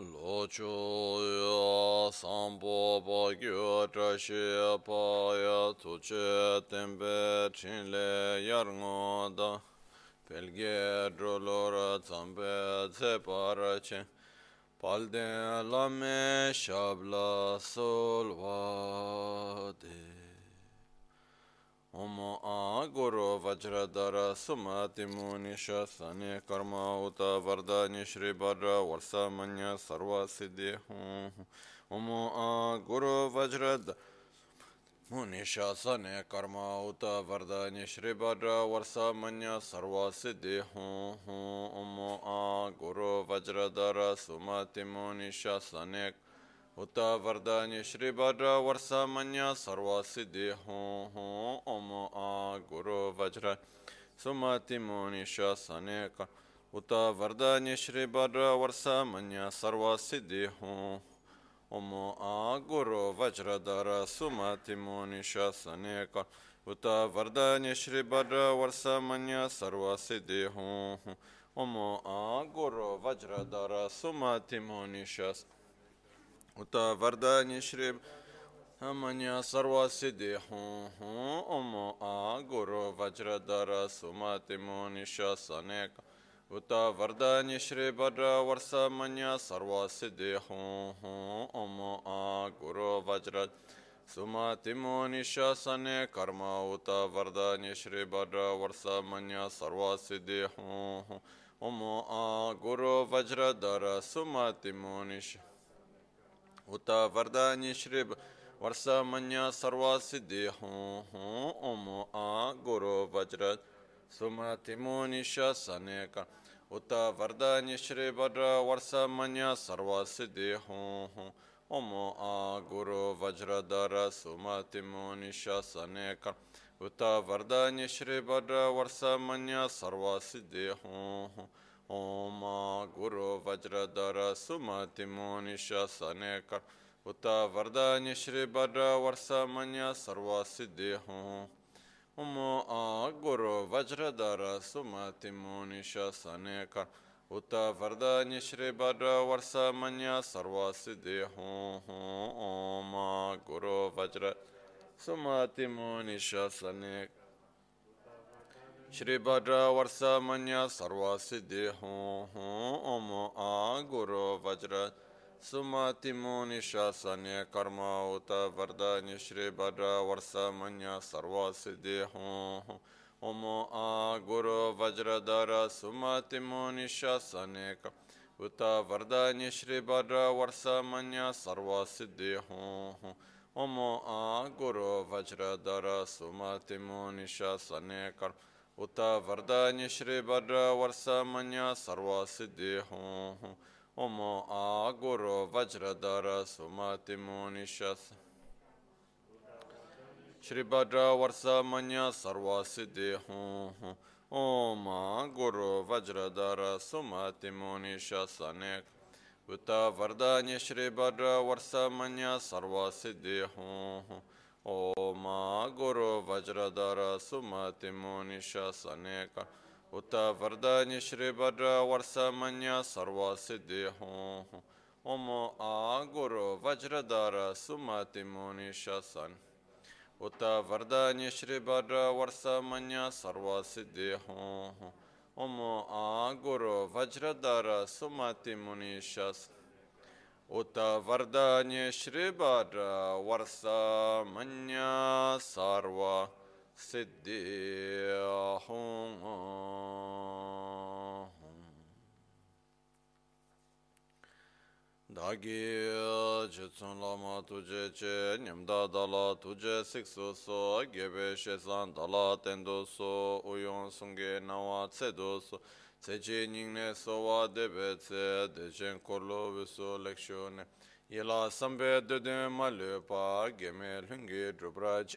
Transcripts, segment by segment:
lo chu ya sambo pa shi pa ya che tempe chin yar ngo da pel ge dro lo ra tsampe tse pa ra den la me shab la sol wa de Om A Guru Vajradhara Sumati Muni Shasane Karma Uta Vardhani Shri Bhadra Varsa Manya Sarva Siddhi. Om A Guru Vajradhara Muni Shasane Karma Uta Vardhani Shri Bhadra Varsa Manya Sarva Siddhi. Om A Guru Vajradhara Sumati Muni Shasane Karma उता वरदान्य श्री भद्र वर्षा मन्य सर्व सिद्धि हों हों ओम आ गुरु वज्र सुमति मुनि शासने का उता वरदान्य श्री भद्र वर्षा मन्य सर्व सिद्धि हों ओम आ गुरु वज्रधर सुमति मुनि शासने का उता वरदान्य श्री भद्र वर्षा मन्य सर्व सिद्धि हों ओम आ गुरु वज्रधर सुमति وردہ نشرب ہمنیا سروا سدے ہوں ہوں اما آ گرو وجر دارا در مونی شا سنیک اتا وردہ نشر بر ورسا منیا سروا سدے ہوں ہوں اما آ گرو وجر سومات مونی شا سنے کرما اتا وردہ نشر بر ورسا منیا سروا سدے ہوں ہوں اما آ گرو وجر در سمت مونشا ہوتا وردہ نشرب ورسا منیا سروا سدی ہوں ہوں ام آ گرو وجر سما تیمو نشا سنے کا ہوتا وردا نشر ور ورسا منیا سروا سدی ہوں ہوں ام آ گرو وجر در سما تیمو نشا سنے کا ہوتا وردہ نشر بر ورسا منیا سروا سدی ہوں ہوں ओम गुरु वज्रधर सुमति मुनि शासने कर उत वरदान्य श्री भद्र वर्ष मन्य सर्व सिद्धि हूँ ओम आ गुरु वज्रधर सुमति मुनि शासने कर उत वरदान्य श्री भद्र वर्ष मन्य सर्व सिद्धि हूँ ओम गुरु वज्र सुमति मुनि शासने श्री भद्र वर्ष मन्य सर्व सिद्धि हूँ हूँ ओम आ गुरु वज्र सुमति मुनि शासन्य कर्म उत वरदान्य श्री भद्र वर्ष मन्य सर्व सिद्धि हूँ हूँ ओम आ गुरु वज्रधर सुमति मुनि शासन्य उत वरदान्य श्री भद्र वर्ष मन्य सर्व सिद्धि हूँ हूँ ओम आ गुरु वज्रधर सुमति मुनि शासन्य कर्म उत वरदान्य श्री भद्र वर्ष मन्य सर्व सिद्धि हूँ हूँ ओम आ गुरु वज्रधर सुमति मुनि श्री भद्र वर्ष मन्य सर्व सिद्धि हूँ हूँ ओम आ गुरु वज्रधर सुमति मुनि शासनेक उत वरदान्य श्री भद्र वर्ष मन्य सर्व सिद्धि हूँ گرو وزر در سماتی منی شا سیک ات وردا نی شری بدر ورس منیہ سرو سیہ ہوم آ گور وزر در سماتی منی شا سن ات وردا نی شری بدر ورس منیہ سرو سی ہوم آ گور وزر در سما منی شا س उत वरदान्य श्री भद्र वर्ष मन्य सर्व सिद्धि दागी चित्सुन लामा तुझे चे निम्दा दला तुझे सिक्सु सो गेबे शेसान दला तेंदो सो उयों सुंगे नवा छेदो सो tseche nyingne sowa debe tse dechen korlo viso lekshone. Yela sambe dede ma pa geme lungi drubraj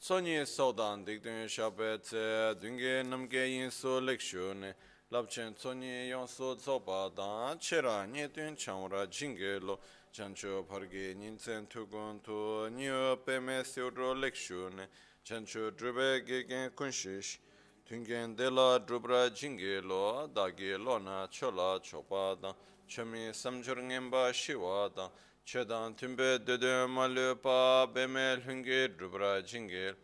tsonyi sodan dikdun shabe tse dungi namge yinso lekshone. Labchen tsonyi yonso tsoba dan chera nye dun chamra jingi lo. Chancho pargi nintsen tukun tu nyo peme siudro lekshone. Chancho drube gegen kunshish. Pingen de la drupra jingi lo, dagi lo na chola chokpa dang, chomi samchur ngenpa shiwa dang, chedan timbe dede malu pa be me lungi drupra jingi.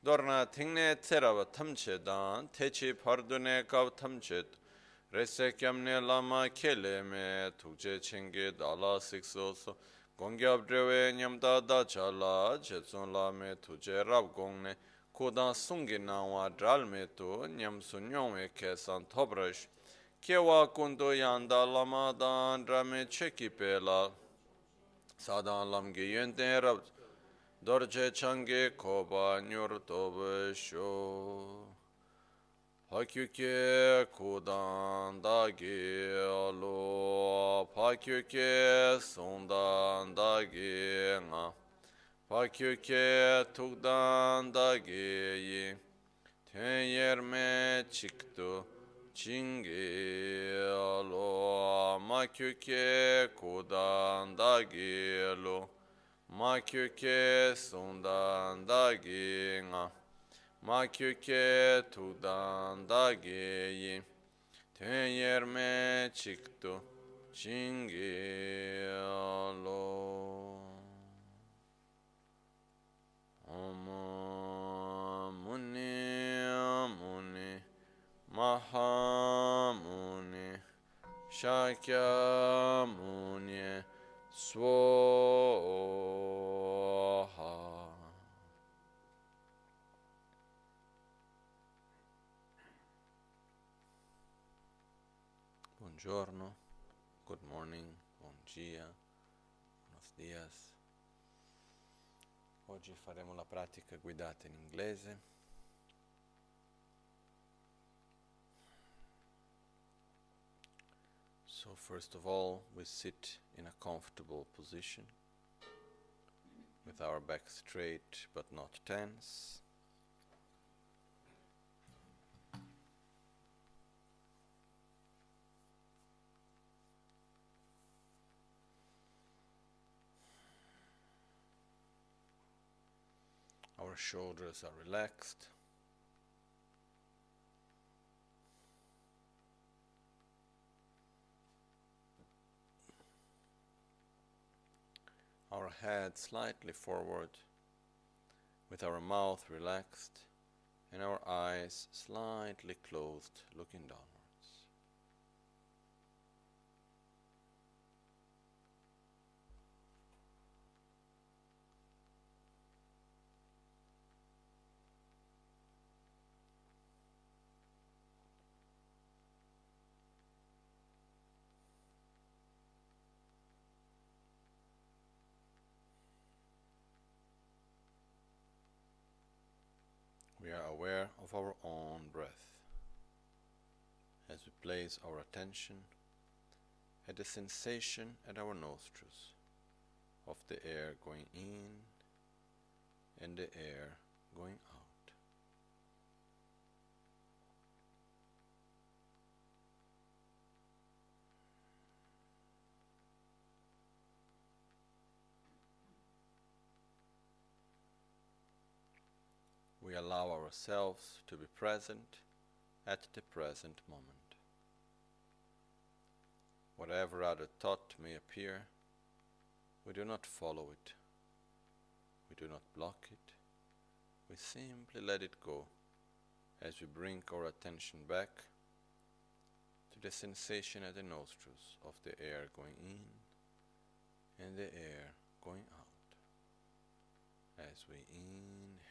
Dorna tingne tserab tamche dang, techi pardune kav tamche, rese kyamne lama kele me, tukche chingi dala sikso so, gongyab drewe nyamda da chala, chetsun lame tukche rab gongne, kodan sungi nangwa dralme to nyamsu nyongwe kesan tobrash. Kewa kundu yanda lama dan drame cheki pela. Sadan lamgi yönden rab. Dorje changi koba nyur tobe sho. Hakyuke kudan dagi alo. Hakyuke sundan dagi nga. Faküke tukdan da geyi, tenyerme çıktı, çingi alo, maküke kudan da gelu, maküke sundan da gina, maküke tudan da geyi, tenyerme çıktı, çingi alo. Om Muni Muni. Mahamuni Shakyamuni Swaha. Buongiorno, good morning, buon dia, Oggi faremo la pratica guidata in inglese. So first of all, we sit in a comfortable position with our back straight but not tense. Our shoulders are relaxed. Our head slightly forward, with our mouth relaxed and our eyes slightly closed, looking downwards. Aware of our own breath. As we place our attention at the sensation at our nostrils of the air going in and the air going out. We allow ourselves to be present at the present moment. Whatever other thought may appear, we do not follow it. We do not block it. We simply let it go as we bring our attention back to the sensation at the nostrils of the air going in and the air going out as we inhale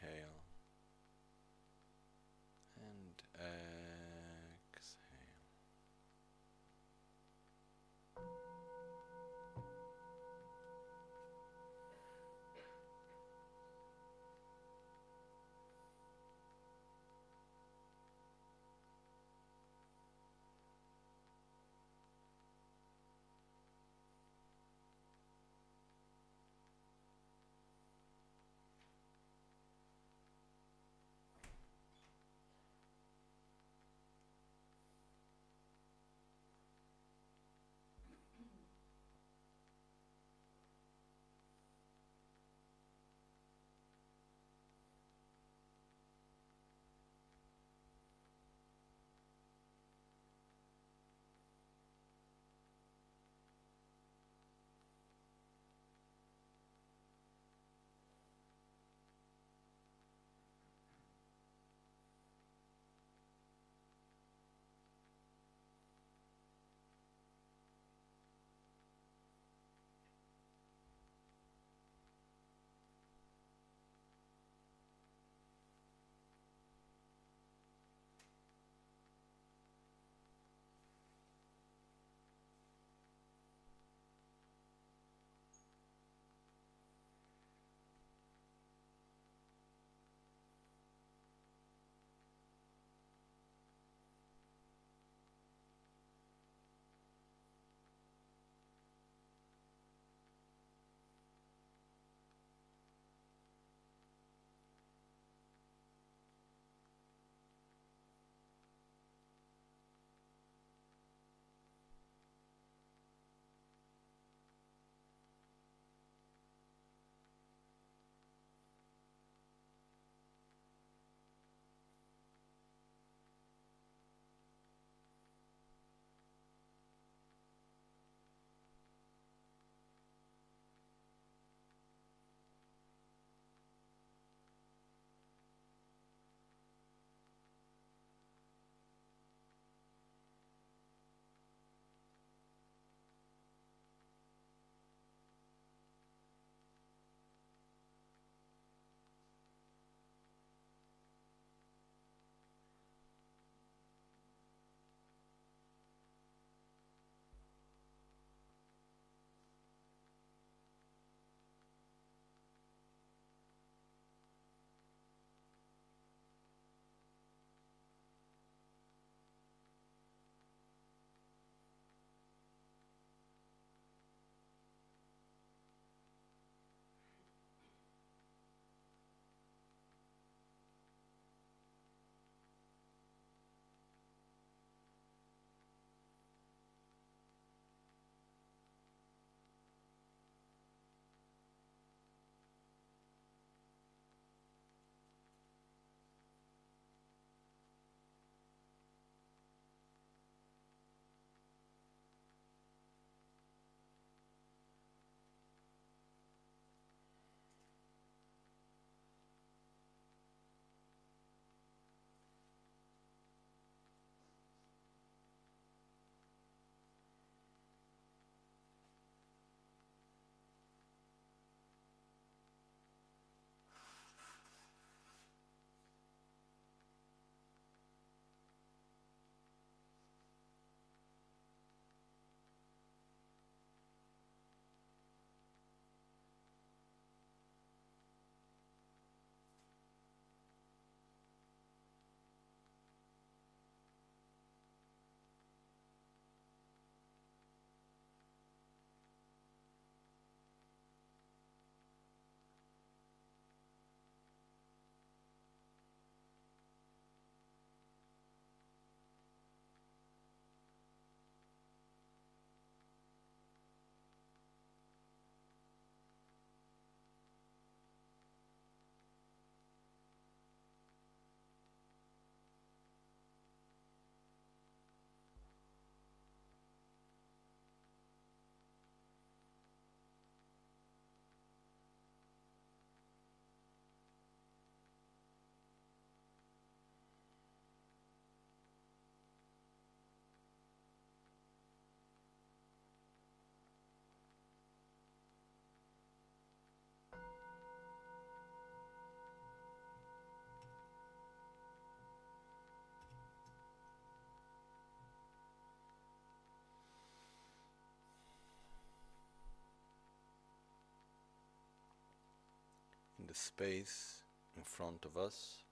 the space in front of us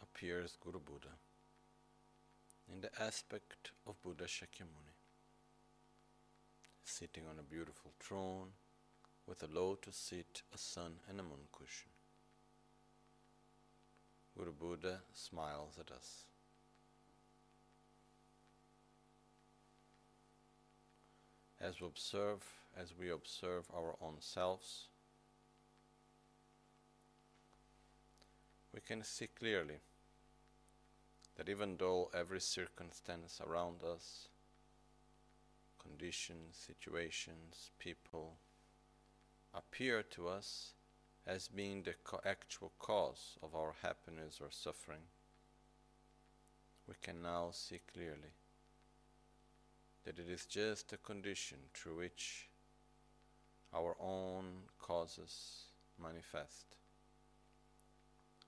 appears Guru Buddha in the aspect of Buddha Shakyamuni, sitting on a beautiful throne with a lotus seat, a sun, and a moon cushion. Guru Buddha smiles at us. As we observe, as we observe our own selves, we can see clearly that even though every circumstance around us, conditions, situations, people, appear to us as being the actual cause of our happiness or suffering, we can now see clearly that it is just a condition through which our own causes manifest.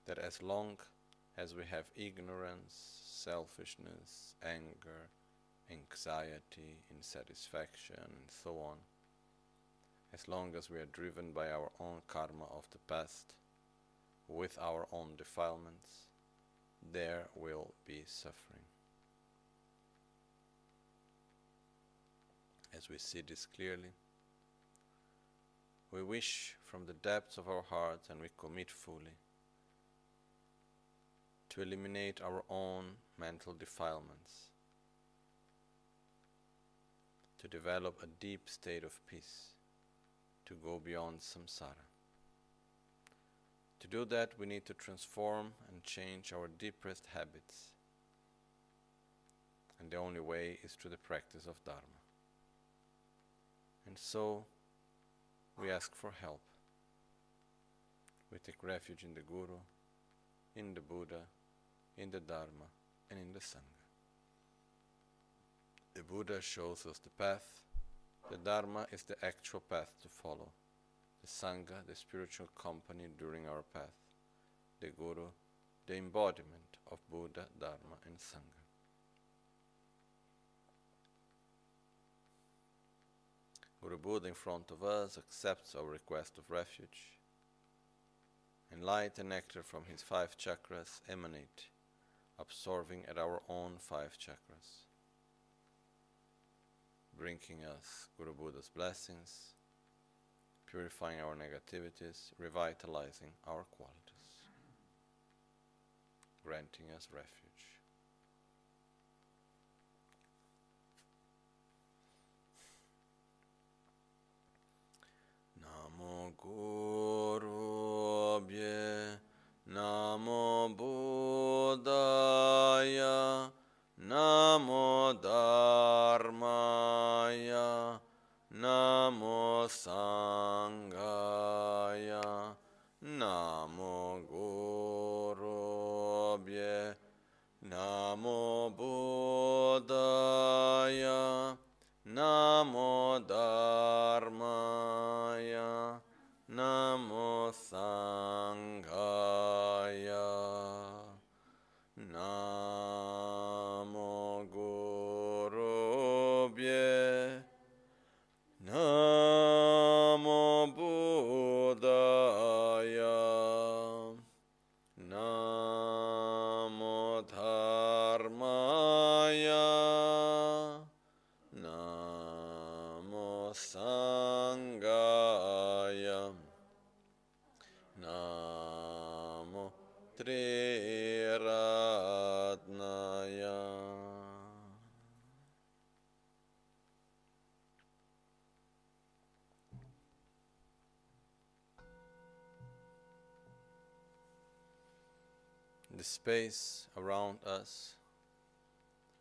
That as long as we have ignorance, selfishness, anger, anxiety, insatisfaction, and so on, as long as we are driven by our own karma of the past, with our own defilements, there will be suffering. As we see this clearly, we wish from the depths of our hearts and we commit fully to eliminate our own mental defilements, to develop a deep state of peace to go beyond samsara. To do that, we need to transform and change our deepest habits. And the only way is through the practice of Dharma. And so, we ask for help. We take refuge in the Guru, in the Buddha, in the Dharma, and in the Sangha. The Buddha shows us the path the Dharma is the actual path to follow, the Sangha, the spiritual company during our path, the Guru, the embodiment of Buddha, Dharma, and Sangha. Guru Buddha in front of us accepts our request of refuge, and light and nectar from his five chakras emanate, absorbing at our own five chakras bringing us Guru Buddha's blessings, purifying our negativities, revitalizing our qualities, granting us refuge. Namo Guru Namo Buddhaya Namo Dharmaya Namo Sangaya Namo Gurubhye Namo Buddhaya Namo Dharmaya Sangaya Namo Triratnaya The space around us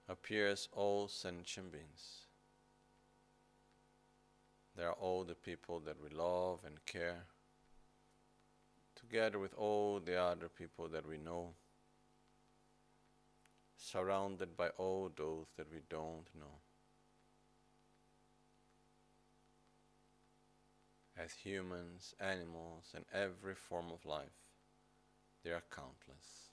appears all sentient beings. They are all the people that we love and care, together with all the other people that we know, surrounded by all those that we don't know. As humans, animals, and every form of life, they are countless.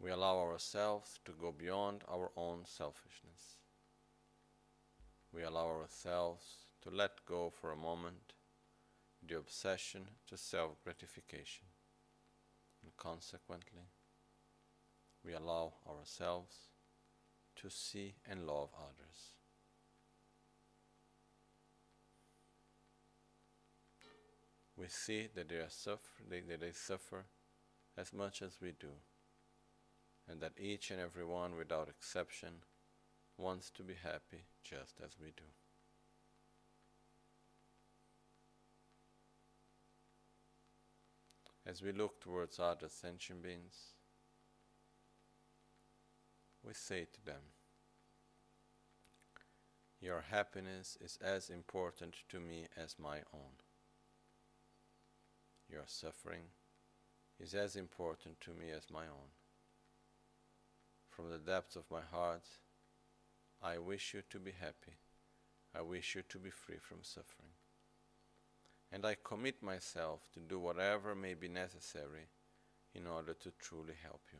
We allow ourselves to go beyond our own selfishness. We allow ourselves to let go for a moment the obsession to self gratification. And consequently, we allow ourselves to see and love others. We see that they, are suffer, that they suffer as much as we do, and that each and every one, without exception, wants to be happy just as we do. As we look towards other sentient beings, we say to them, Your happiness is as important to me as my own. Your suffering is as important to me as my own. From the depths of my heart, I wish you to be happy. I wish you to be free from suffering. And I commit myself to do whatever may be necessary in order to truly help you.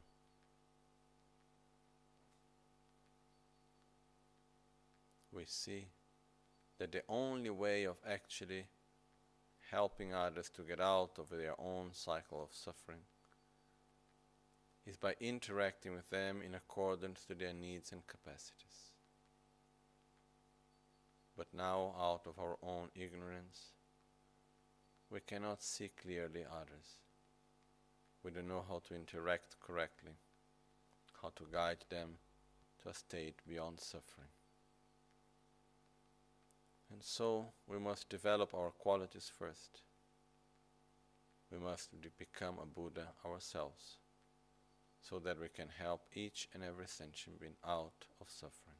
We see that the only way of actually helping others to get out of their own cycle of suffering is by interacting with them in accordance to their needs and capacities. But now, out of our own ignorance, we cannot see clearly others. We don't know how to interact correctly, how to guide them to a state beyond suffering. And so we must develop our qualities first. We must become a Buddha ourselves so that we can help each and every sentient being out of suffering.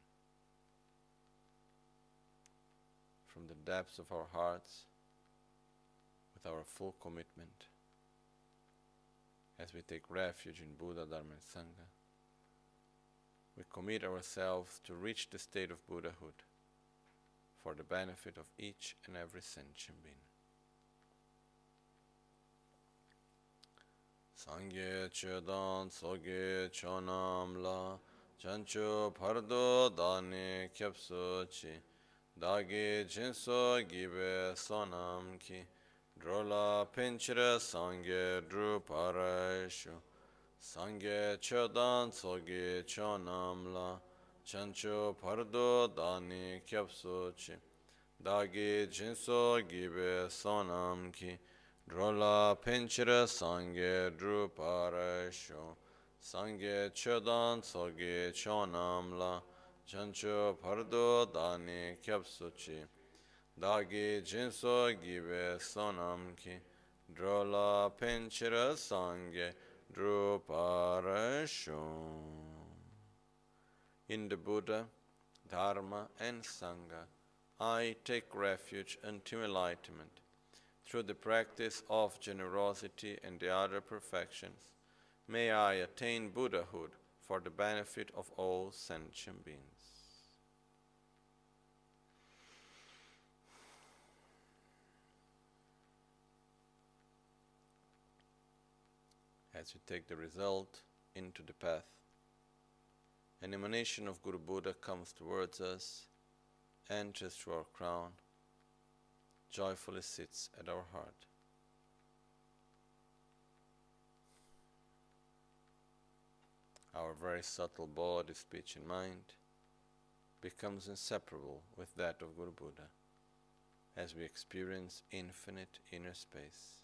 From the depths of our hearts, with our full commitment, as we take refuge in Buddha, Dharma, and Sangha, we commit ourselves to reach the state of Buddhahood for the benefit of each and every sentient being. Sangye chedan tsoge chonam la chancho pardo dani kyapso chi. Dagi jinso gibe sonam ki. Drola pinchire sangye dru parashu sangye chedan tsoge chonam la chancho pardo dani kyapso chi. Dagi jinso gibe sonam ki drola pinchira sangye dru parasho sangye chodan tsoge chonam la chancho pardo dani kyapso chi dagi jinso gibe sonam ki drola pinchira sangye dru parasho in the Buddha, Dharma, and Sangha, I take refuge until enlightenment through the practice of generosity and the other perfections. May I attain Buddhahood for the benefit of all sentient beings. As we take the result into the path, an emanation of Guru Buddha comes towards us, enters through our crown, joyfully sits at our heart. Our very subtle body, speech, and mind becomes inseparable with that of Guru Buddha as we experience infinite inner space.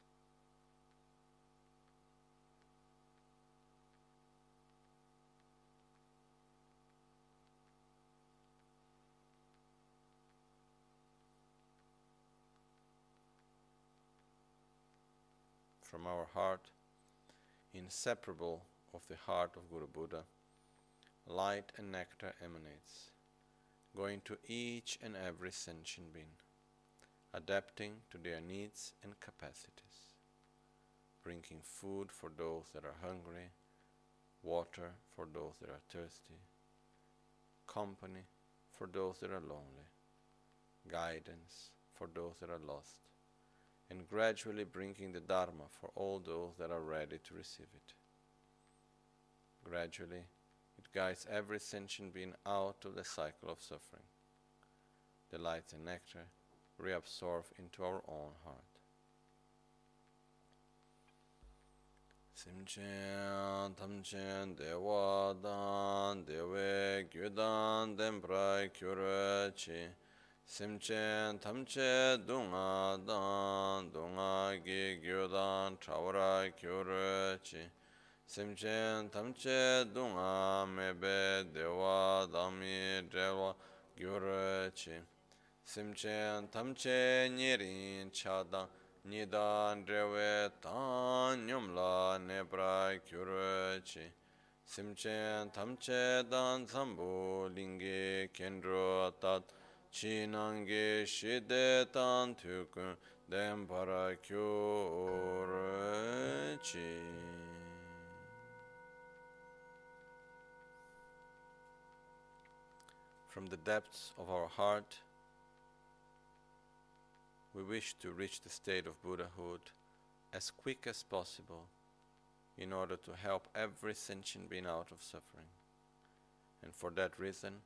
From our heart, inseparable of the heart of Guru Buddha, light and nectar emanates, going to each and every sentient being, adapting to their needs and capacities, bringing food for those that are hungry, water for those that are thirsty, company for those that are lonely, guidance for those that are lost, and gradually bringing the Dharma for all those that are ready to receive it. Gradually, it guides every sentient being out of the cycle of suffering. The light and nectar reabsorb into our own heart. Simchen tamchen dewa dan gyudan 심첸 탐체 동아단 동아기 교단 차오라 교르치 심첸 탐체 동아 메베 대와 담이 대와 교르치 심첸 탐체 니린 차다 니단 레웨 탄념라 네브라 교르치 심첸 탐체 단 삼보 링게 켄로 탓 From the depths of our heart, we wish to reach the state of Buddhahood as quick as possible in order to help every sentient being out of suffering. And for that reason,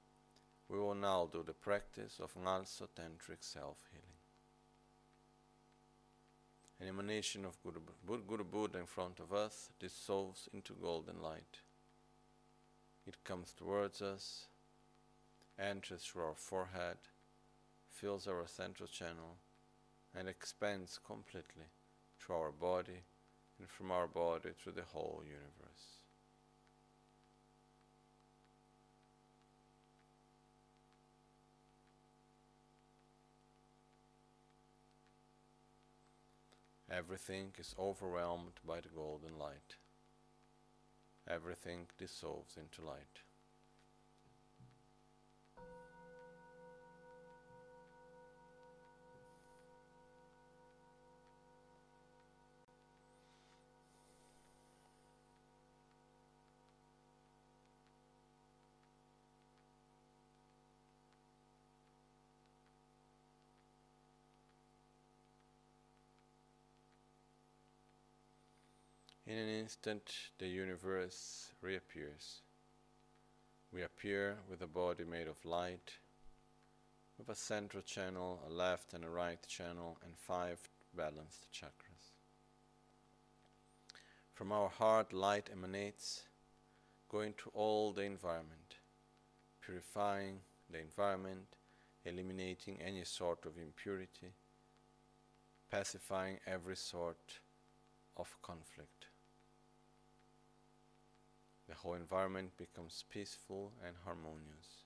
we will now do the practice of Ngalso Tantric self healing. An emanation of Guru, Guru Buddha in front of us dissolves into golden light. It comes towards us, enters through our forehead, fills our central channel, and expands completely through our body and from our body through the whole universe. Everything is overwhelmed by the golden light. Everything dissolves into light. In an instant, the universe reappears. We appear with a body made of light, with a central channel, a left and a right channel, and five balanced chakras. From our heart, light emanates, going to all the environment, purifying the environment, eliminating any sort of impurity, pacifying every sort of conflict the whole environment becomes peaceful and harmonious.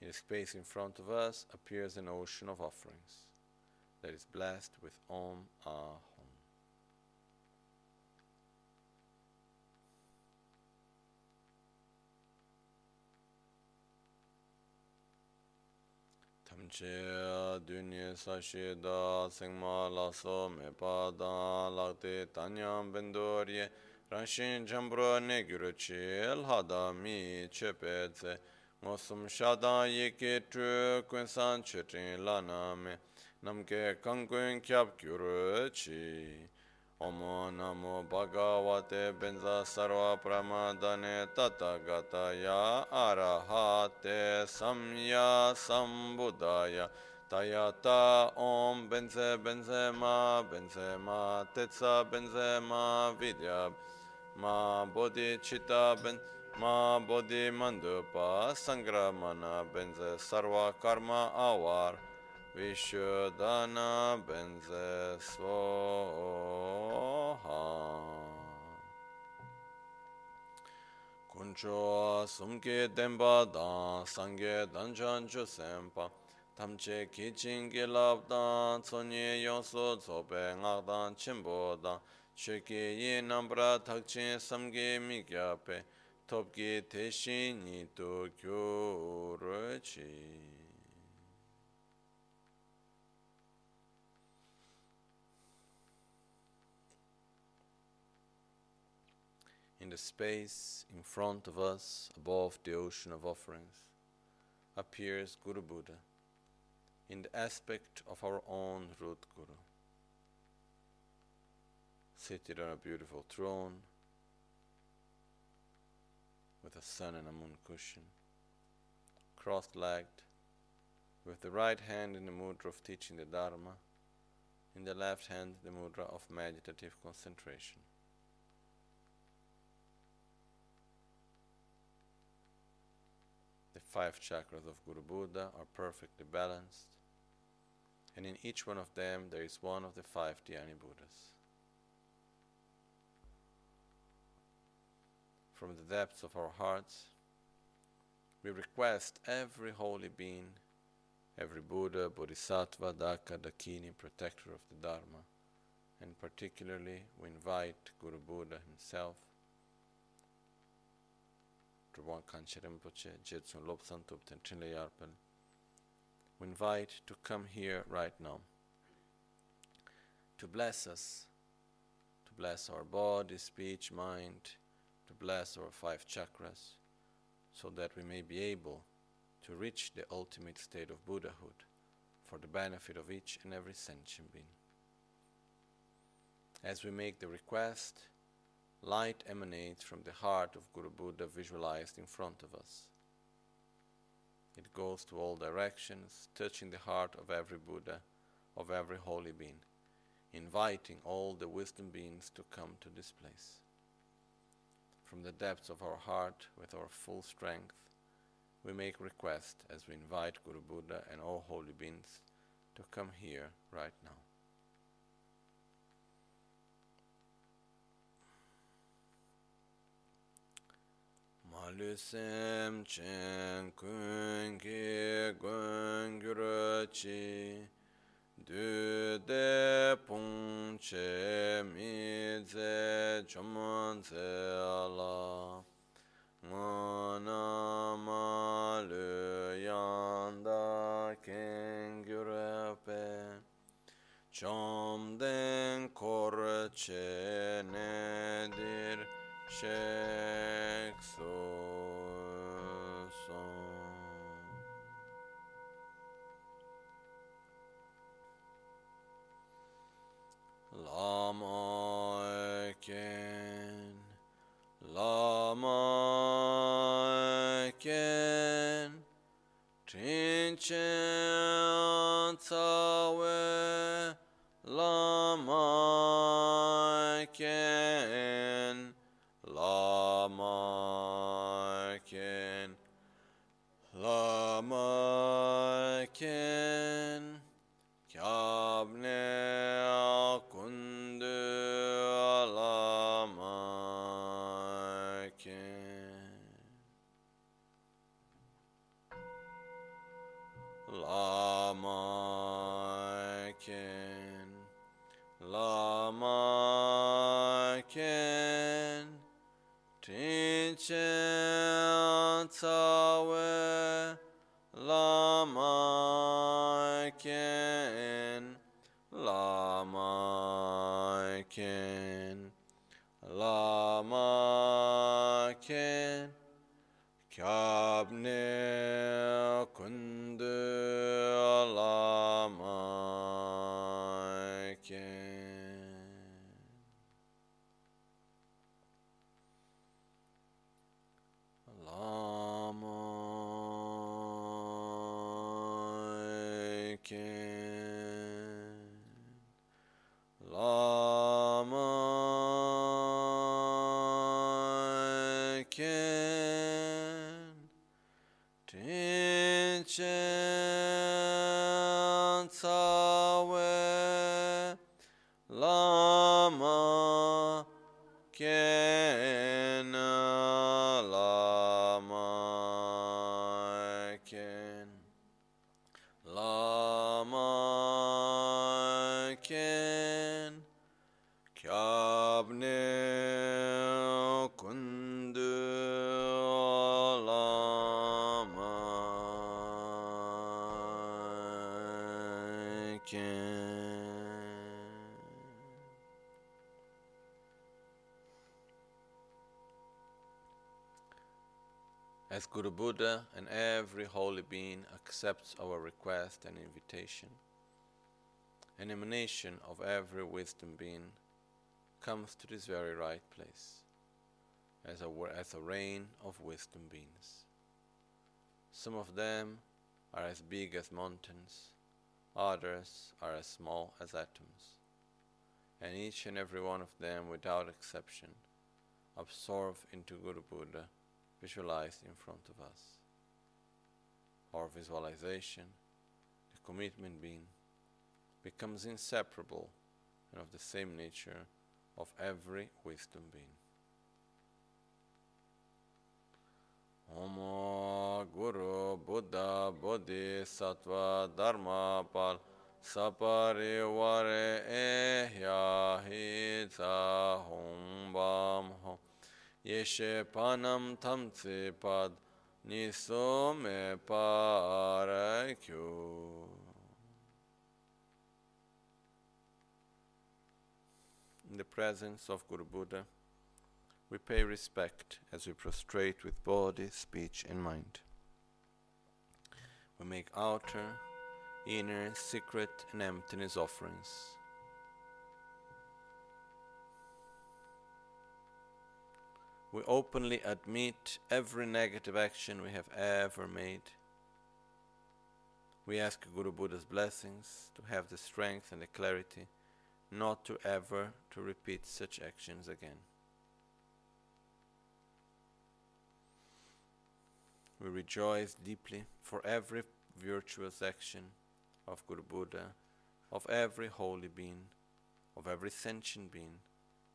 In the space in front of us appears an ocean of offerings that is blessed with Om Ah Hum. Tamche dunye da sengma laso me pa da lakte tanyam bendorye Ranshin chambro ne gyuru chi lhada mi chepe tse. Ngosum shada yeke tu kunsan chetin lana me namke kankun kyab gyuru chi. Omo namo bhagavate benza sarva pramadane tata gataya arahate samya sambuddhaya Tayata om benze benze ma benze ma tetsa benze ma vidyab ma bodhi chitta ben ma bodhi mandupa sangramana benze sarva karma awar vishuddhana benze svoha. Kuncho sumke denpa dan sangye danjan ju senpa tamche kichin gilab dan tsonye yonso tsobe ngak dan chenpo dan ye nambra samge mikyape topke teshin nito kyoro chi. In the space in front of us, above the ocean of offerings, appears Guru Buddha in the aspect of our own root Guru seated on a beautiful throne, with a sun and a moon cushion, cross legged, with the right hand in the mudra of teaching the Dharma, in the left hand the mudra of meditative concentration. The five chakras of Guru Buddha are perfectly balanced, and in each one of them there is one of the five Dhyani Buddhas. From the depths of our hearts, we request every holy being, every Buddha, Bodhisattva, Daka, Dakini, protector of the Dharma, and particularly we invite Guru Buddha himself, Rinpoche, Jetsun Lobsang Tupten Trinle we invite to come here right now to bless us, to bless our body, speech, mind, to bless our five chakras, so that we may be able to reach the ultimate state of Buddhahood for the benefit of each and every sentient being. As we make the request, light emanates from the heart of Guru Buddha visualized in front of us. It goes to all directions, touching the heart of every Buddha, of every holy being, inviting all the wisdom beings to come to this place. From the depths of our heart, with our full strength, we make request as we invite Guru Buddha and all holy beings to come here right now. Malusem chen kungi gungurachi Düde punçe mize çumanzela Mana malu yanda kengürepe Çamden korçe nedir şeksu Lama ken, lama ken, trinchen tawe, lama accepts our request and invitation, an emanation of every wisdom being comes to this very right place as a, as a rain of wisdom beings. Some of them are as big as mountains, others are as small as atoms, and each and every one of them, without exception, absorbed into Guru Buddha visualized in front of us. Our visualization, the commitment being, becomes inseparable and of the same nature of every wisdom being. Om Guru Buddha Bodhisattva Dharma Pal Sapariware Ehya Hita Hum Bam Hum Yeshe Panam Tamtsi Pad Niso Me Parakyu In the presence of Guru Buddha, we pay respect as we prostrate with body, speech, and mind. We make outer, inner, secret, and emptiness offerings. We openly admit every negative action we have ever made. We ask Guru Buddha's blessings to have the strength and the clarity not to ever to repeat such actions again. We rejoice deeply for every virtuous action of Guru Buddha, of every holy being, of every sentient being,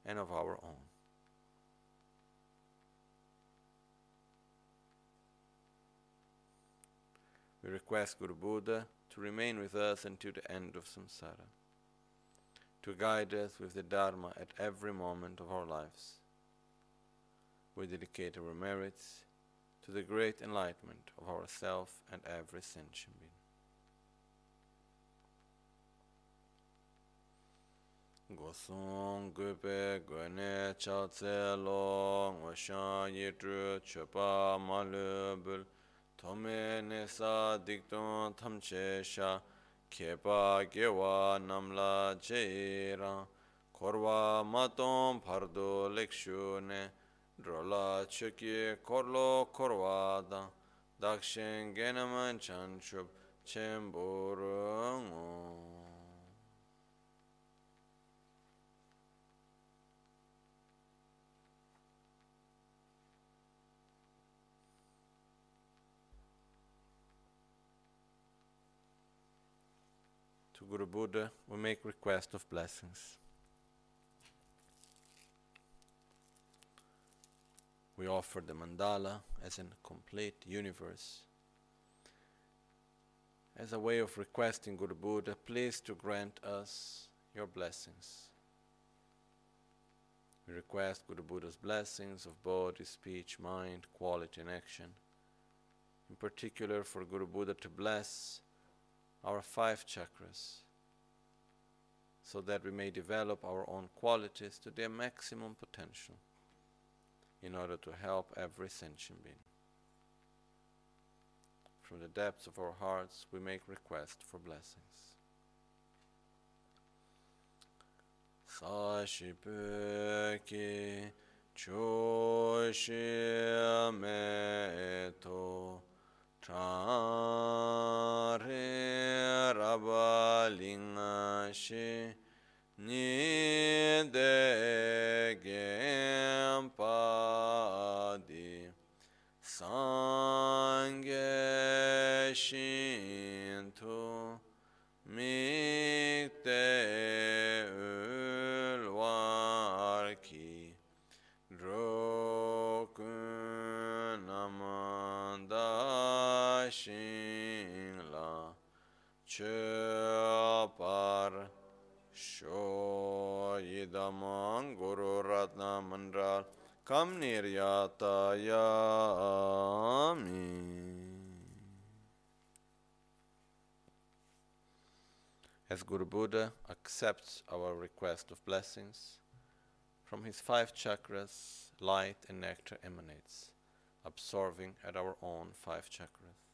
and of our own. We request Guru Buddha to remain with us until the end of samsara, to guide us with the Dharma at every moment of our lives. We dedicate our merits to the great enlightenment of ourself and every sentient being. Gosong gupe gwene cha tse zhu chepa ma bul tome nesa dikton tamche sha kepa gewa namla cheira korwa maton pardo lekshu ne drola chuki korlo korwa da. Dakshen genaman chanchub chemburu ngon Guru Buddha, we make request of blessings. We offer the mandala as a complete universe. As a way of requesting Guru Buddha, please to grant us your blessings. We request Guru Buddha's blessings of body, speech, mind, quality, and action. In particular, for Guru Buddha to bless our five chakras so that we may develop our own qualities to their maximum potential in order to help every sentient being. From the depths of our hearts, we make request for blessings. Sashipeki Chāre rāpa līṅā shī nī dē gēṁ pādī sāṅgē shīntu mīk tē Shoyidamang Guru Ratna Kam As Guru Buddha accepts our request of blessings, from his five chakras, light and nectar emanates, absorbing at our own five chakras.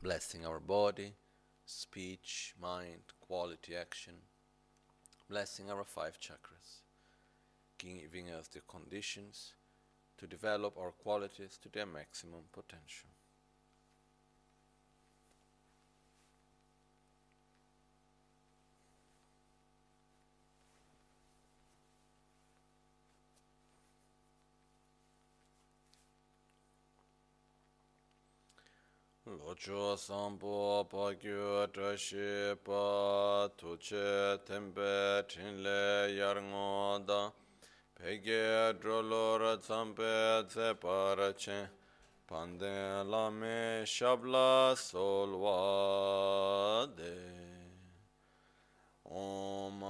Blessing our body, speech, mind, quality action, blessing our five chakras, giving us the conditions to develop our qualities to their maximum potential. Locho sampo pakyo Trashi pa tuche tempe chinle yarngo da. Pege drolor tsampe tsepar chen Pande lame shabla solwa de. Om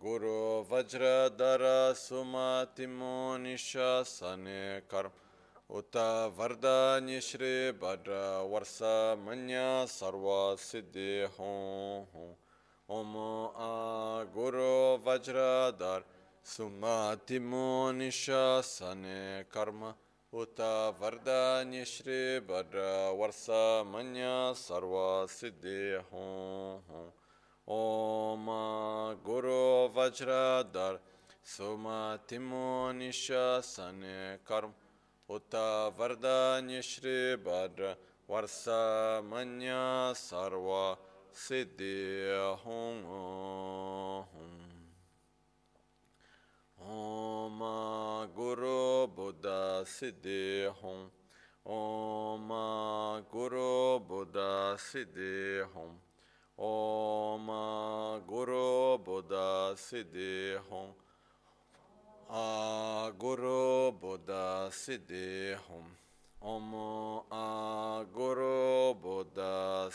Guru Vajradara Sumatimo Nishasane Karma उत वरदान्य श्री भद्र वर्ष मन्य सर्व सिद्धि हों ओम आ गुरु वज्रधर सुमतिमो निशासने कर्म उत वरदान्य श्री भद्र वर्ष मन्य सर्व सिद्धि हों ओम गुरु वज्रधर सुमतिमो निशासने कर्म Uta varda nishri Badra Varsa Manya Sarva Siddhi Hum Om Guru Buddha Siddhi Hum Om Guru Buddha Siddhi Hum Om Guru Buddha Siddhi Hum a guru buddha hum om a guru buddha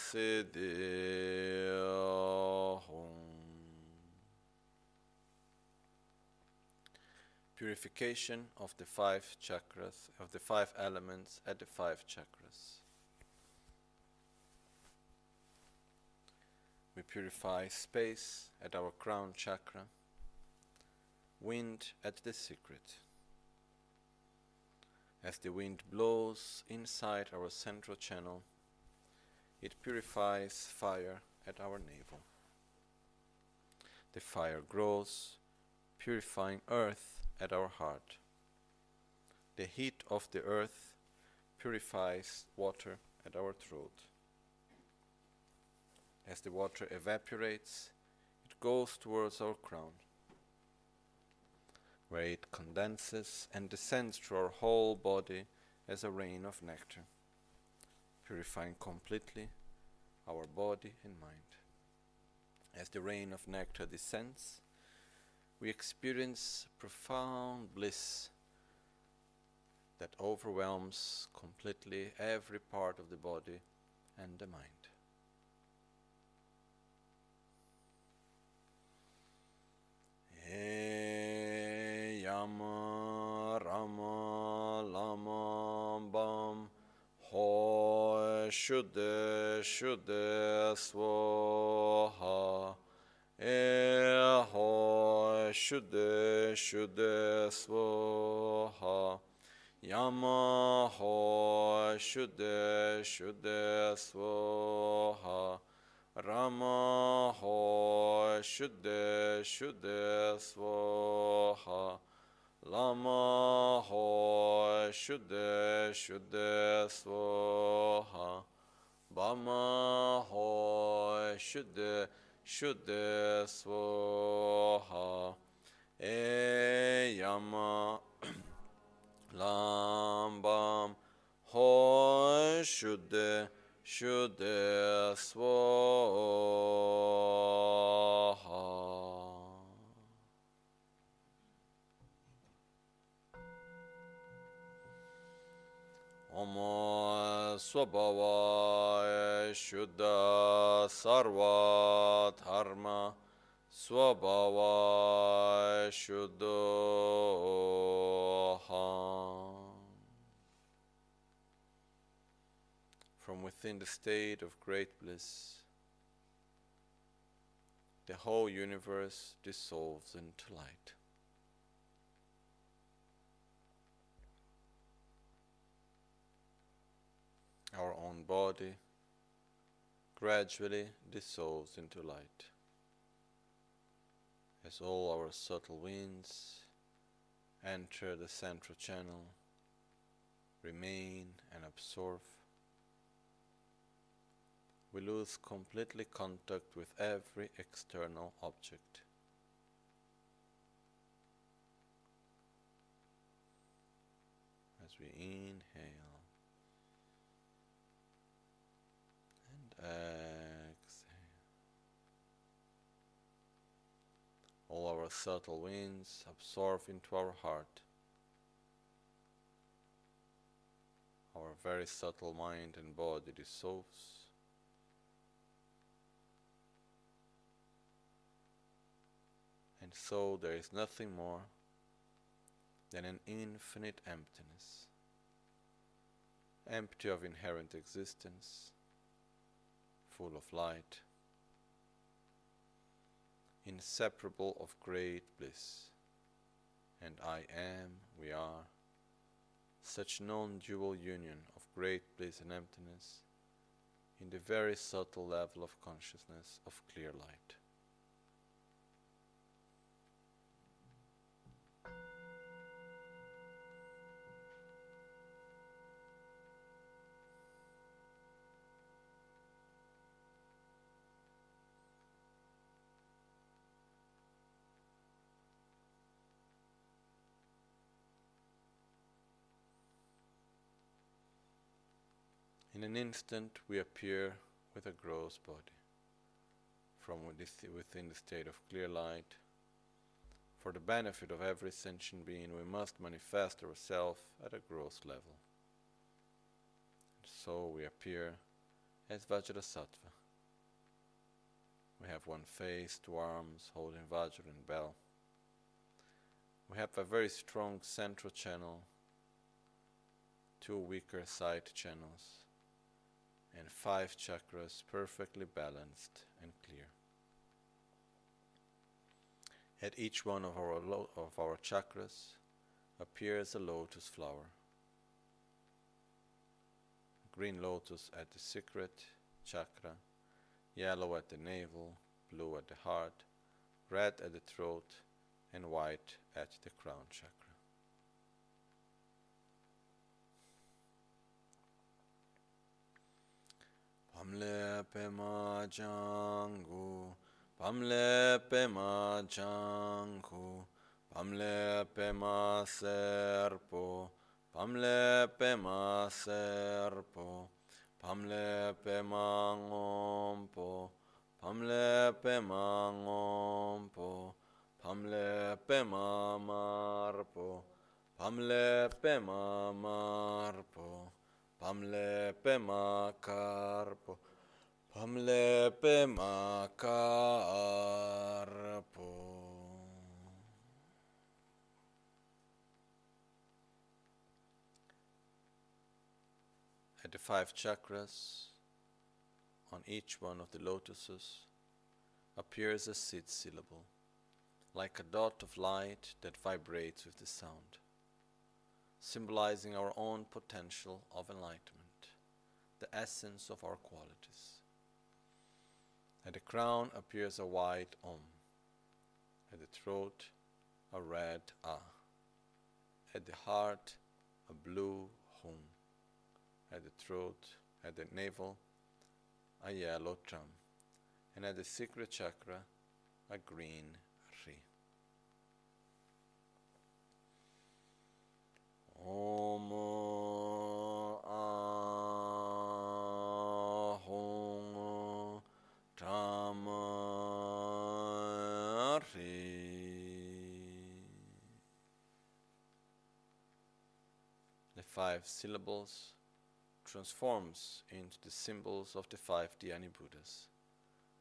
hum purification of the five chakras of the five elements at the five chakras. We purify space at our crown chakra wind at the secret. As the wind blows inside our central channel, it purifies fire at our navel. The fire grows, purifying earth at our heart. The heat of the earth purifies water at our throat. As the water evaporates, it goes towards our crown where it condenses and descends through our whole body as a rain of nectar, purifying completely our body and mind. As the rain of nectar descends, we experience profound bliss that overwhelms completely every part of the body and the mind. Yama Rama Lama Bam Ho Shuddha Shuddha Swaha. E Ho Shuddha Shuddha Swaha. Yama Ho Shuddha Shuddha Swaha. Rama Ho Shuddha Shuddha Swaha Lama Ho Shuddha Shuddha Swaha. Bama Ho Shuddha Shuddha Swaha. E Yama Lambam Ho Shuddha Shuddha Swaha Dharma Swabhava From within the state of great bliss, the whole universe dissolves into light. Our own body gradually dissolves into light as all our subtle winds enter the central channel, remain and absorb, we lose completely contact with every external object. As we inhale and all our subtle winds absorb into our heart. Our very subtle mind and body dissolves. And so there is nothing more than an infinite emptiness, empty of inherent existence, full of light, inseparable of great bliss. And I am, we are, such non dual union of great bliss and emptiness in the very subtle level of consciousness of clear light. In an instant, we appear with a gross body from within the state of clear light. For the benefit of every sentient being, we must manifest ourselves at a gross level. And so we appear as Vajrasattva. We have one face, two arms holding Vajra and bell. We have a very strong central channel, two weaker side channels and five chakras perfectly balanced and clear. At each one of our, of our chakras appears a lotus flower. Green lotus at the secret chakra, yellow at the navel, blue at the heart, red at the throat, and white at the crown chakra. Pamle pema jangu, pamle pema jangu, pamle pema serpo, pamle pema serpo, pamle pema ngompo, pamle pema ngompo, pamle pema marpo, pamle pema marpo. Pamlepe. At the five chakras, on each one of the lotuses, appears a seed syllable, like a dot of light that vibrates with the sound symbolizing our own potential of enlightenment, the essence of our qualities. At the crown appears a white Om, at the throat, a red A, at the heart, a blue Hum, at the throat, at the navel, a yellow Tram, and at the secret chakra, a green Ri. Om Ahong Tamari. The five syllables transforms into the symbols of the five Dhyani Buddhas,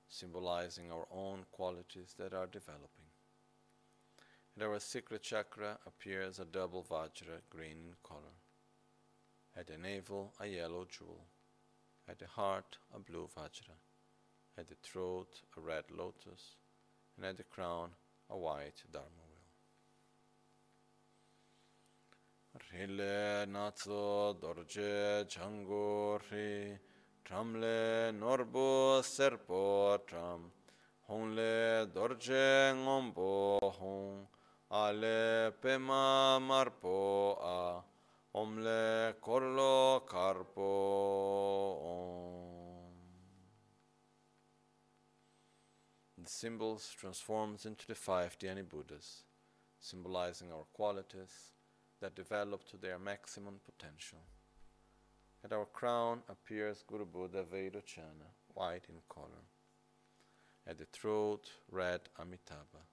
symbolizing our own qualities that are developing. At our secret chakra appears a double Vajra green in color. At the navel, a yellow jewel. At the heart, a blue Vajra. At the throat, a red lotus. And at the crown, a white Dharma wheel. Rile natso dorje changori. Tramle norbo serpo tram. Hong le dorje ngombo hong, ale pema marpo a, om le korlo karpo om. The symbols transforms into the five Dhyani Buddhas, symbolizing our qualities that develop to their maximum potential. At our crown appears Guru Buddha Vairochana, white in color. At the throat, red Amitabha.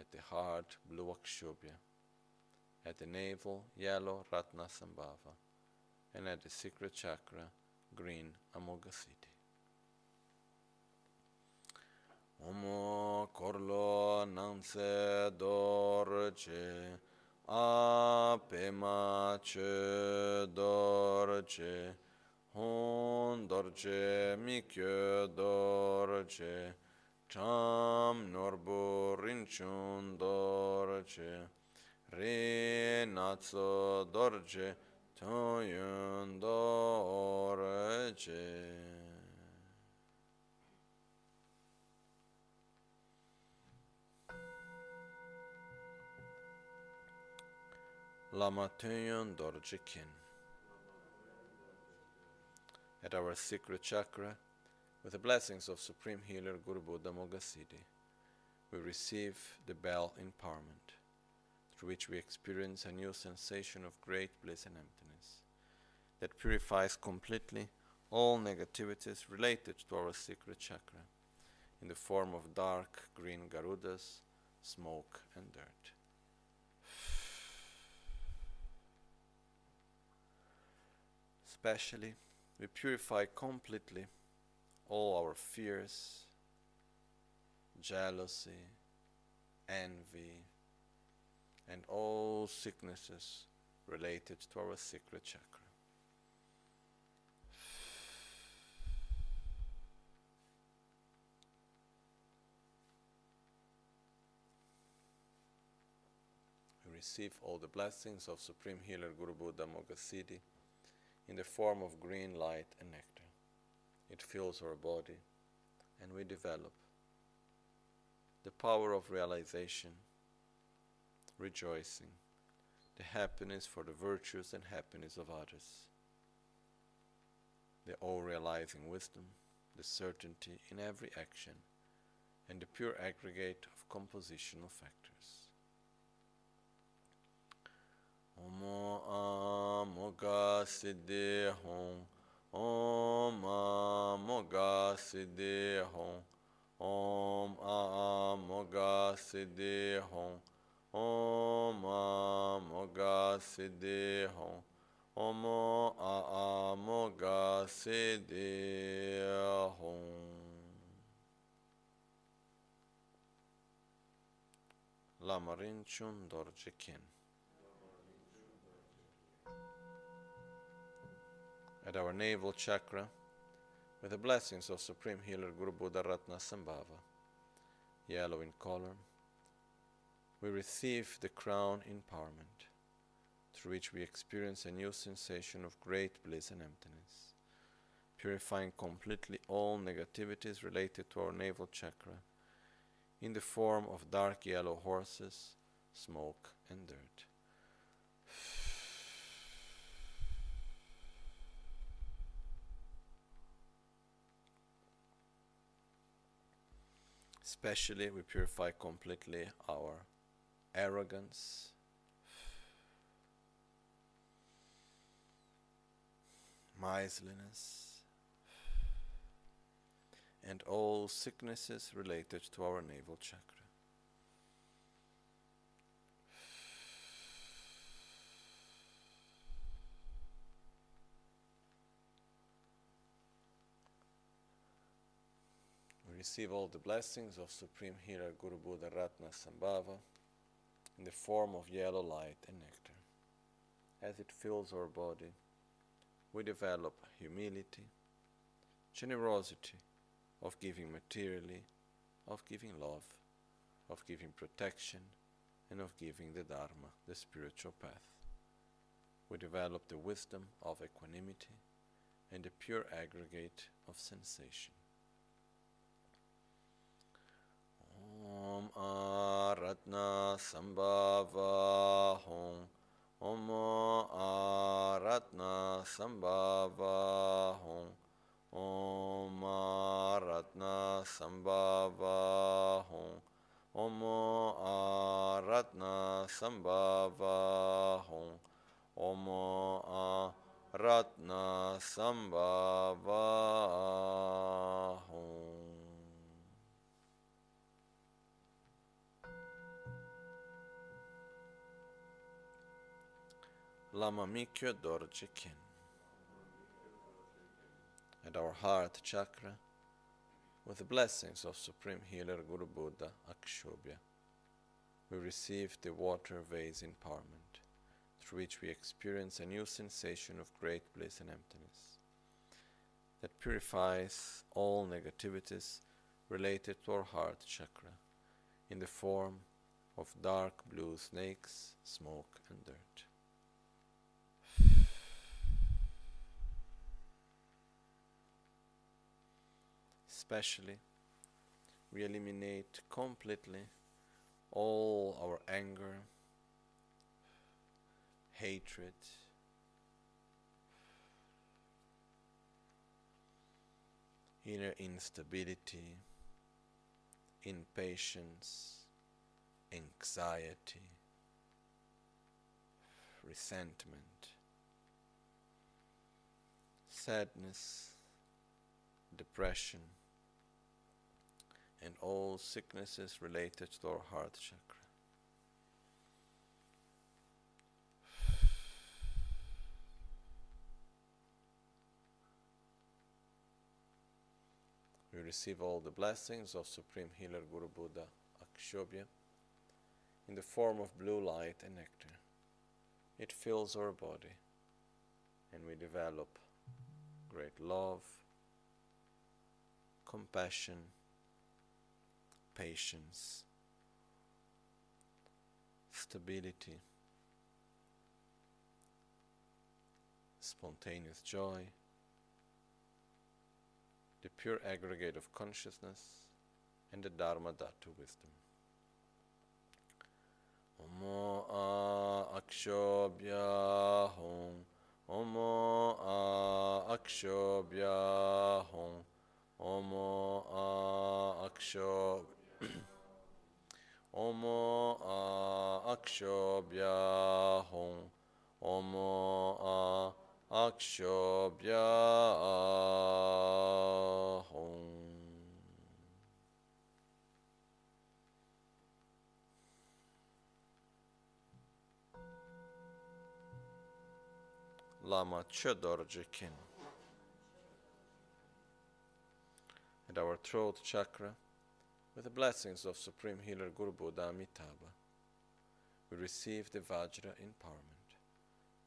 At the heart, blue Akshobhya. At the navel, yellow ratnasambhava, And at the secret chakra, green Amoghasiddhi. Omo korlo nanse dorje apema che dorje hon dorje mikyo dorje cham norbo rinchun dorje re natso dorje toyun dorje Lama Tunyon Dorjikin. At our secret chakra, with the blessings of Supreme Healer Guru Buddha Amoghasiddhi, we receive the bell empowerment, through which we experience a new sensation of great bliss and emptiness that purifies completely all negativities related to our secret chakra in the form of dark green garudas, smoke, and dirt. Especially, we purify completely all our fears, jealousy, envy, and all sicknesses related to our secret chakra. We receive all the blessings of Supreme Healer Guru Buddha Amoghasiddhi in the form of green light and nectar. It fills our body and we develop the power of realization, rejoicing, the happiness for the virtues and happiness of others, the all realizing wisdom, the certainty in every action, and the pure aggregate of compositional factors. Omo amoga siddhi hong. Om amoga siddhi hong. Om amoga siddhi hong. Om amoga siddhi hong. Om amoga siddhi hong. Lama Rinchun Dorje Kin. At our navel chakra with the blessings of Supreme Healer Guru Buddha Ratna Sambhava, yellow in color, we receive the crown empowerment, through which we experience a new sensation of great bliss and emptiness, purifying completely all negativities related to our navel chakra in the form of dark yellow horses, smoke, and dirt. Especially, we purify completely our arrogance, miserliness, and all sicknesses related to our navel chakra. We receive all the blessings of Supreme Healer Guru Buddha Ratna Sambhava in the form of yellow light and nectar. As it fills our body, we develop humility, generosity of giving materially, of giving love, of giving protection, and of giving the Dharma, the spiritual path. We develop the wisdom of equanimity and the pure aggregate of sensation. Om Aratna Sambhava Hum Om Aratna Sambhava Hum Om Aratna Sambhava Hum Om Aratna Sambhava Lama Mikyo Dorje. At our heart chakra, with the blessings of Supreme Healer Guru Buddha Akshobhya, we receive the water vase empowerment, through which we experience a new sensation of great bliss and emptiness that purifies all negativities related to our heart chakra in the form of dark blue snakes, smoke, and dirt. Especially, we eliminate completely all our anger, hatred, inner instability, impatience, anxiety, resentment, sadness, depression, and all sicknesses related to our heart chakra. We receive all the blessings of Supreme Healer Guru Buddha Akshobhya in the form of blue light and nectar. It fills our body and we develop great love, compassion, patience, stability, spontaneous joy, the pure aggregate of consciousness, and the Dharma Dhatu wisdom. Omo a akshobhya hum. Omo a akshobhya hum. Omo a akshobhya Omo a akshobhya hum. Omo a akshobhya hum. Lama Chodorje Kin. At our throat chakra, with the blessings of Supreme Healer Guru Buddha Amitabha, we receive the Vajra empowerment,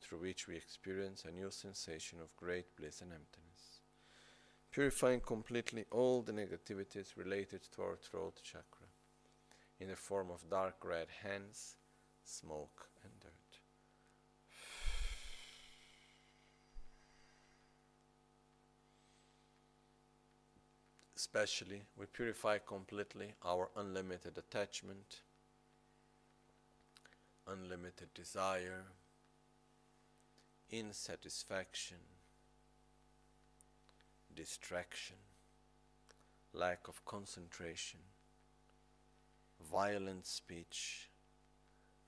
through which we experience a new sensation of great bliss and emptiness, purifying completely all the negativities related to our throat chakra in the form of dark red hands, smoke, and dirt. Especially, we purify completely our unlimited attachment, unlimited desire, insatisfaction, distraction, lack of concentration, violent speech,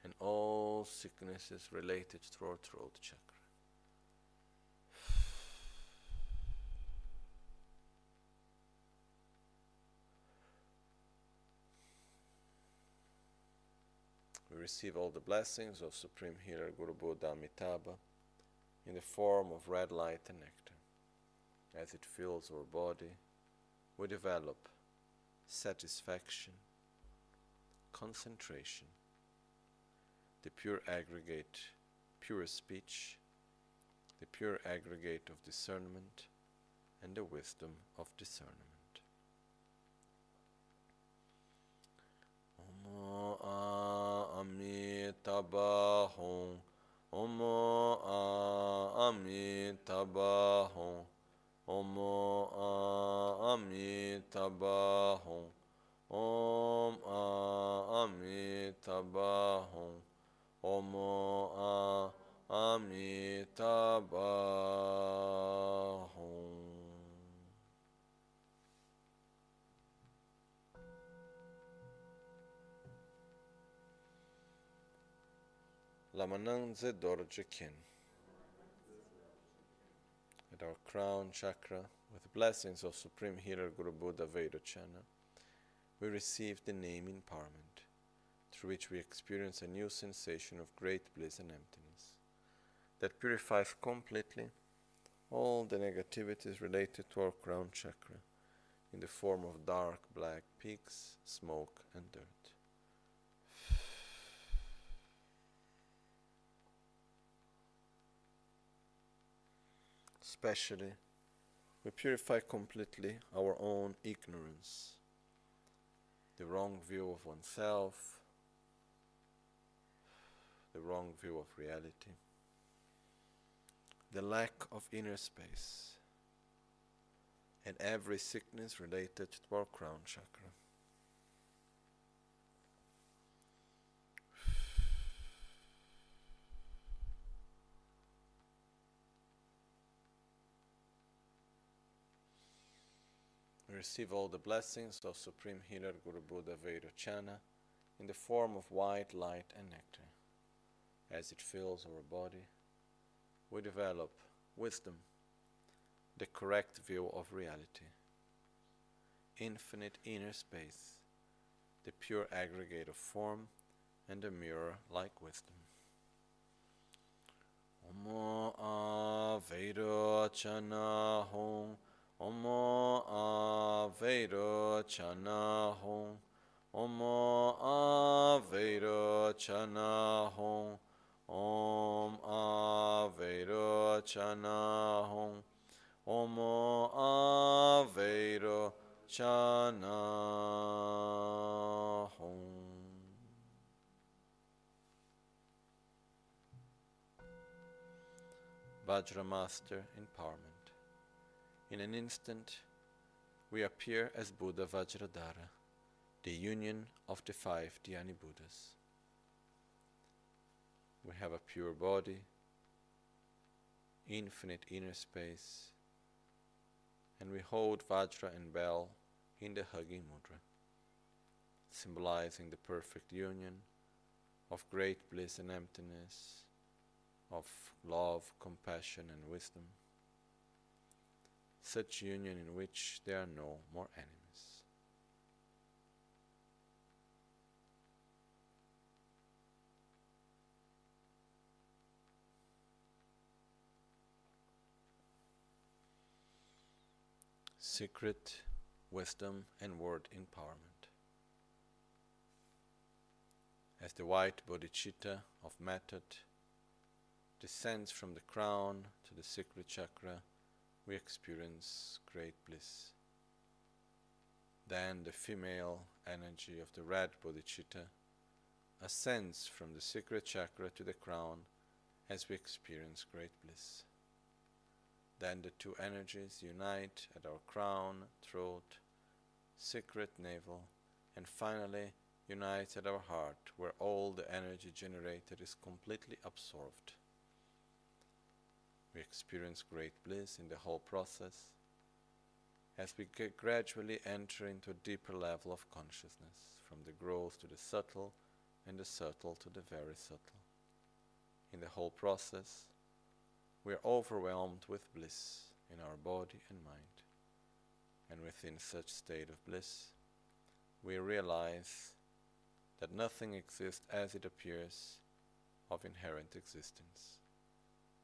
and all sicknesses related to our throat chakra. We receive all the blessings of Supreme Healer Guru Buddha Amitabha in the form of red light and nectar. As it fills our body, we develop satisfaction, concentration, the pure aggregate, pure speech, the pure aggregate of discernment, and the wisdom of discernment. Amitabahum Omo Amitabahum Omo Amitabahum Om Amitabahum Omo Amitabahum At our crown chakra with the blessings of Supreme Healer Guru Buddha Vairocana, we receive the name empowerment, through which we experience a new sensation of great bliss and emptiness that purifies completely all the negativities related to our crown chakra in the form of dark black peaks, smoke, and dirt. Especially, we purify completely our own ignorance, the wrong view of oneself, the wrong view of reality, the lack of inner space, and every sickness related to our crown chakra. We receive all the blessings of Supreme Healer Guru Buddha Vairocana in the form of white light and nectar. As it fills our body, we develop wisdom, the correct view of reality, infinite inner space, the pure aggregate of form, and the mirror like wisdom. Omo Avairocana Hong Omo Avairocana Hong. Omo Avairocana Hong. Om Avairocana Hong. Omo Aveiro Chana Hong. Vajra Master Empowerment. In an instant, we appear as Buddha Vajradhara, the union of the five Dhyani Buddhas. We have a pure body, infinite inner space, and we hold Vajra and bell in the hugging mudra, symbolizing the perfect union of great bliss and emptiness, of love, compassion, and wisdom such union in which there are no more enemies. Secret wisdom and word empowerment. As the white bodhicitta of method descends from the crown to the secret chakra we experience great bliss. Then the female energy of the red bodhicitta ascends from the secret chakra to the crown as we experience great bliss. Then the two energies unite at our crown, throat, secret navel, and finally unite at our heart, where all the energy generated is completely absorbed. We experience great bliss in the whole process as we gradually enter into a deeper level of consciousness, from the gross to the subtle, and the subtle to the very subtle. In the whole process, we are overwhelmed with bliss in our body and mind. And within such state of bliss, we realize that nothing exists as it appears of inherent existence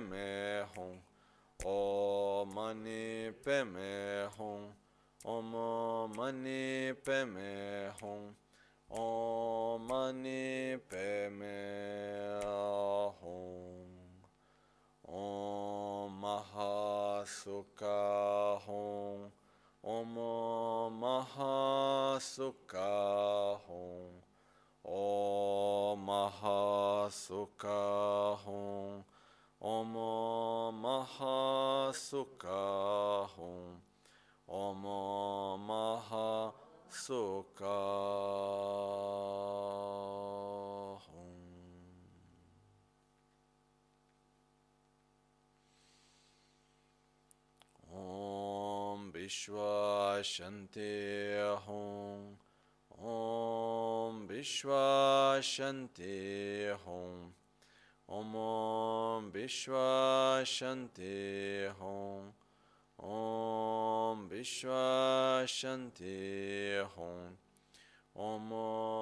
Padme Hum Om Mani Padme Hum Om Mani Padme Hum. Om Mani Padme Hum. Om Mahasukha Hum. Om Mahasukha Hum. Om Mahasukha Hum. Om Mahasukha Hum. Om Mahasukha Hum. Om Vishwa Shanti Hum. Om Vishwa Shanti Hum. Om Vishwa Shanti Hum. Om Vishwa Shanti Hum.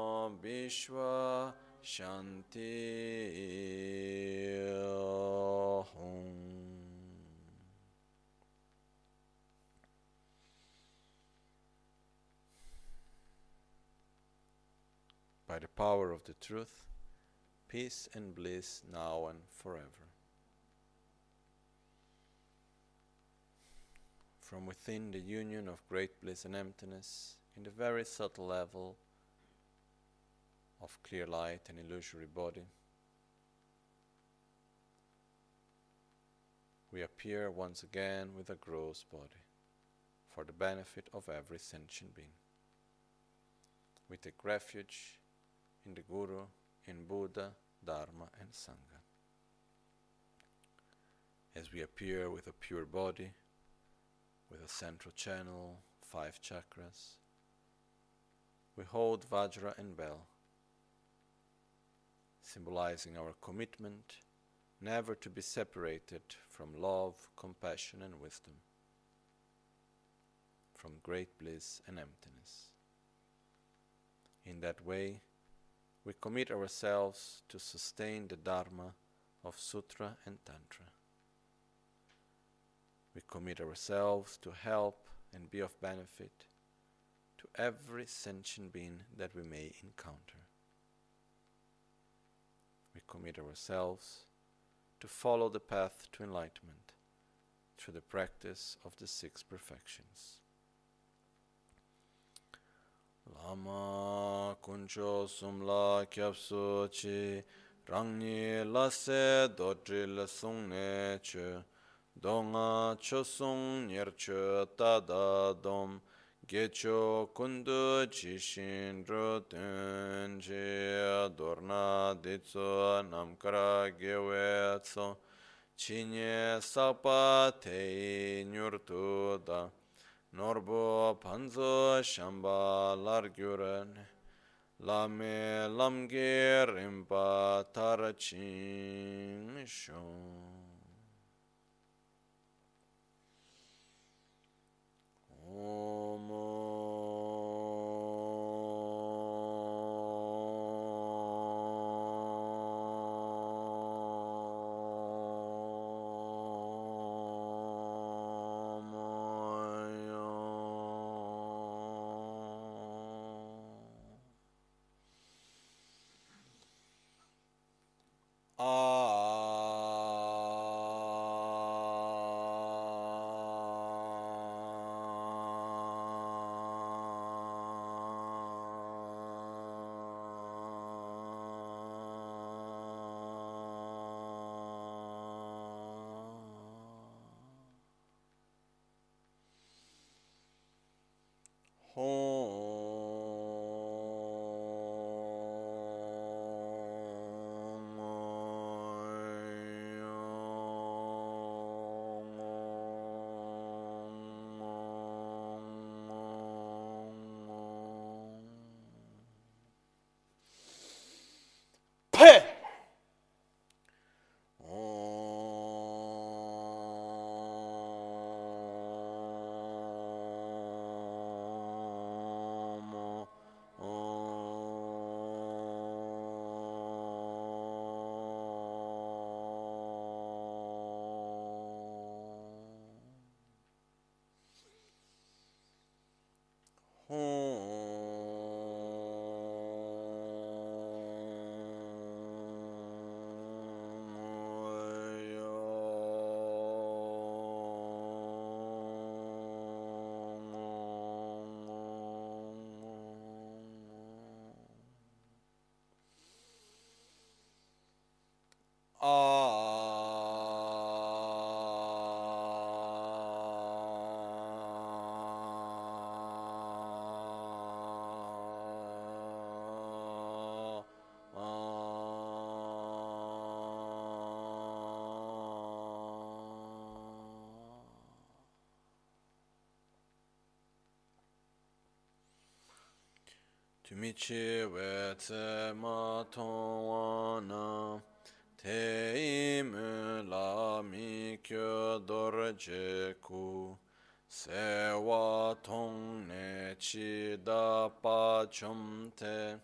Om Vishwa Shanti Hum. By the power of the truth, peace and bliss now and forever. From within the union of great bliss and emptiness, in the very subtle level of clear light and illusory body, we appear once again with a gross body for the benefit of every sentient being. We take refuge in the Guru, in Buddha, Dharma, and Sangha. As we appear with a pure body, with a central channel, five chakras, we hold Vajra and Bell, symbolizing our commitment never to be separated from love, compassion, and wisdom, from great bliss and emptiness. In that way, we commit ourselves to sustain the Dharma of Sutra and Tantra. We commit ourselves to help and be of benefit to every sentient being that we may encounter. We commit ourselves to follow the path to enlightenment through the practice of the six perfections. Lama kuncho sumla kyapsu chi rangni lase dodri che donga chosung nyer tada dom gecho kundu jishin ro tenje dorna ditso namkara gewe tso chinye sapa te nyurtu da norbo panzo shamba largyuran lame lamge rimpa tarachin shon Om tumichi we tse ma tongwa na te imu la mi kyo dor ku se wa ne chi da pa chom te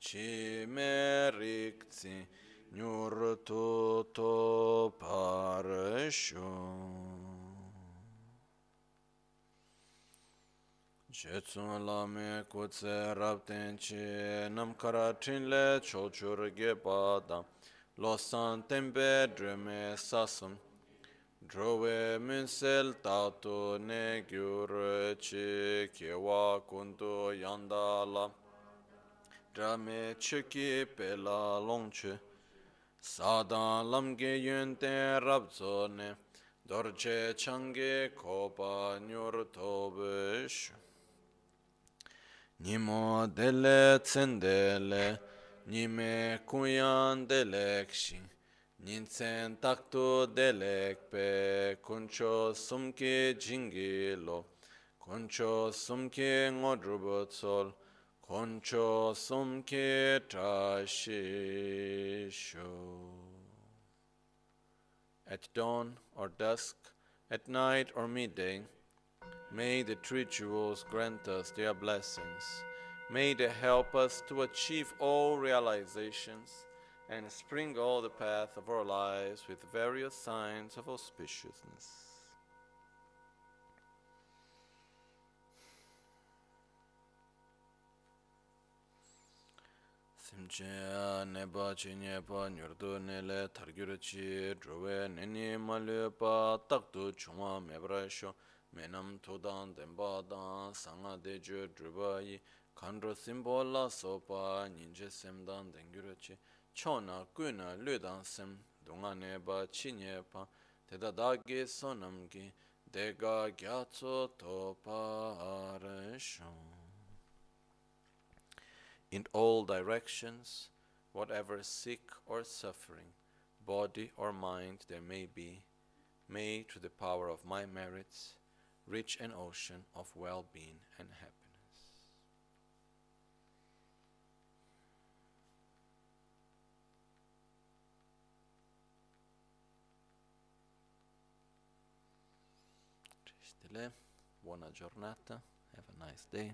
chi me rik tsi nyur tu to par sun lami kutse rabten chi nam kara tin le chochur ge padam losan tembe drume sasum drove minsel tatu ne gyur chi kewa kundu yandala drame chiki pela longchu sadan lamge yunten rabzo ne. Dorje change kopa nyur tobish shu Nimo dele tsendele, nime kuyan delekshi, ninsen takto delekpe, kuncho sumke jingilo, kuncho sumke ngodrubotsol, kuncho sumke trashisho. At dawn or dusk, at night or midday, May the jewels grant us their blessings. May they help us to achieve all realizations and spring all the path of our lives with various signs of auspiciousness. simche neba chi nyepa nyurdu nele targyur chi druwe nini malyepa takdu chungwa mebra sho menam todan denpa dan sanga de dejo drubayi kandro simbo la sopa ninje semdan dengyuro chi chona kuna ludan sem dunga neba chi nyepa teda dagi sonam ki dega gyatso topa arashon. In all directions, whatever sick or suffering, body or mind there may be, may through the power of my merits, reach an ocean of well being and happiness. Buona giornata, have a nice day.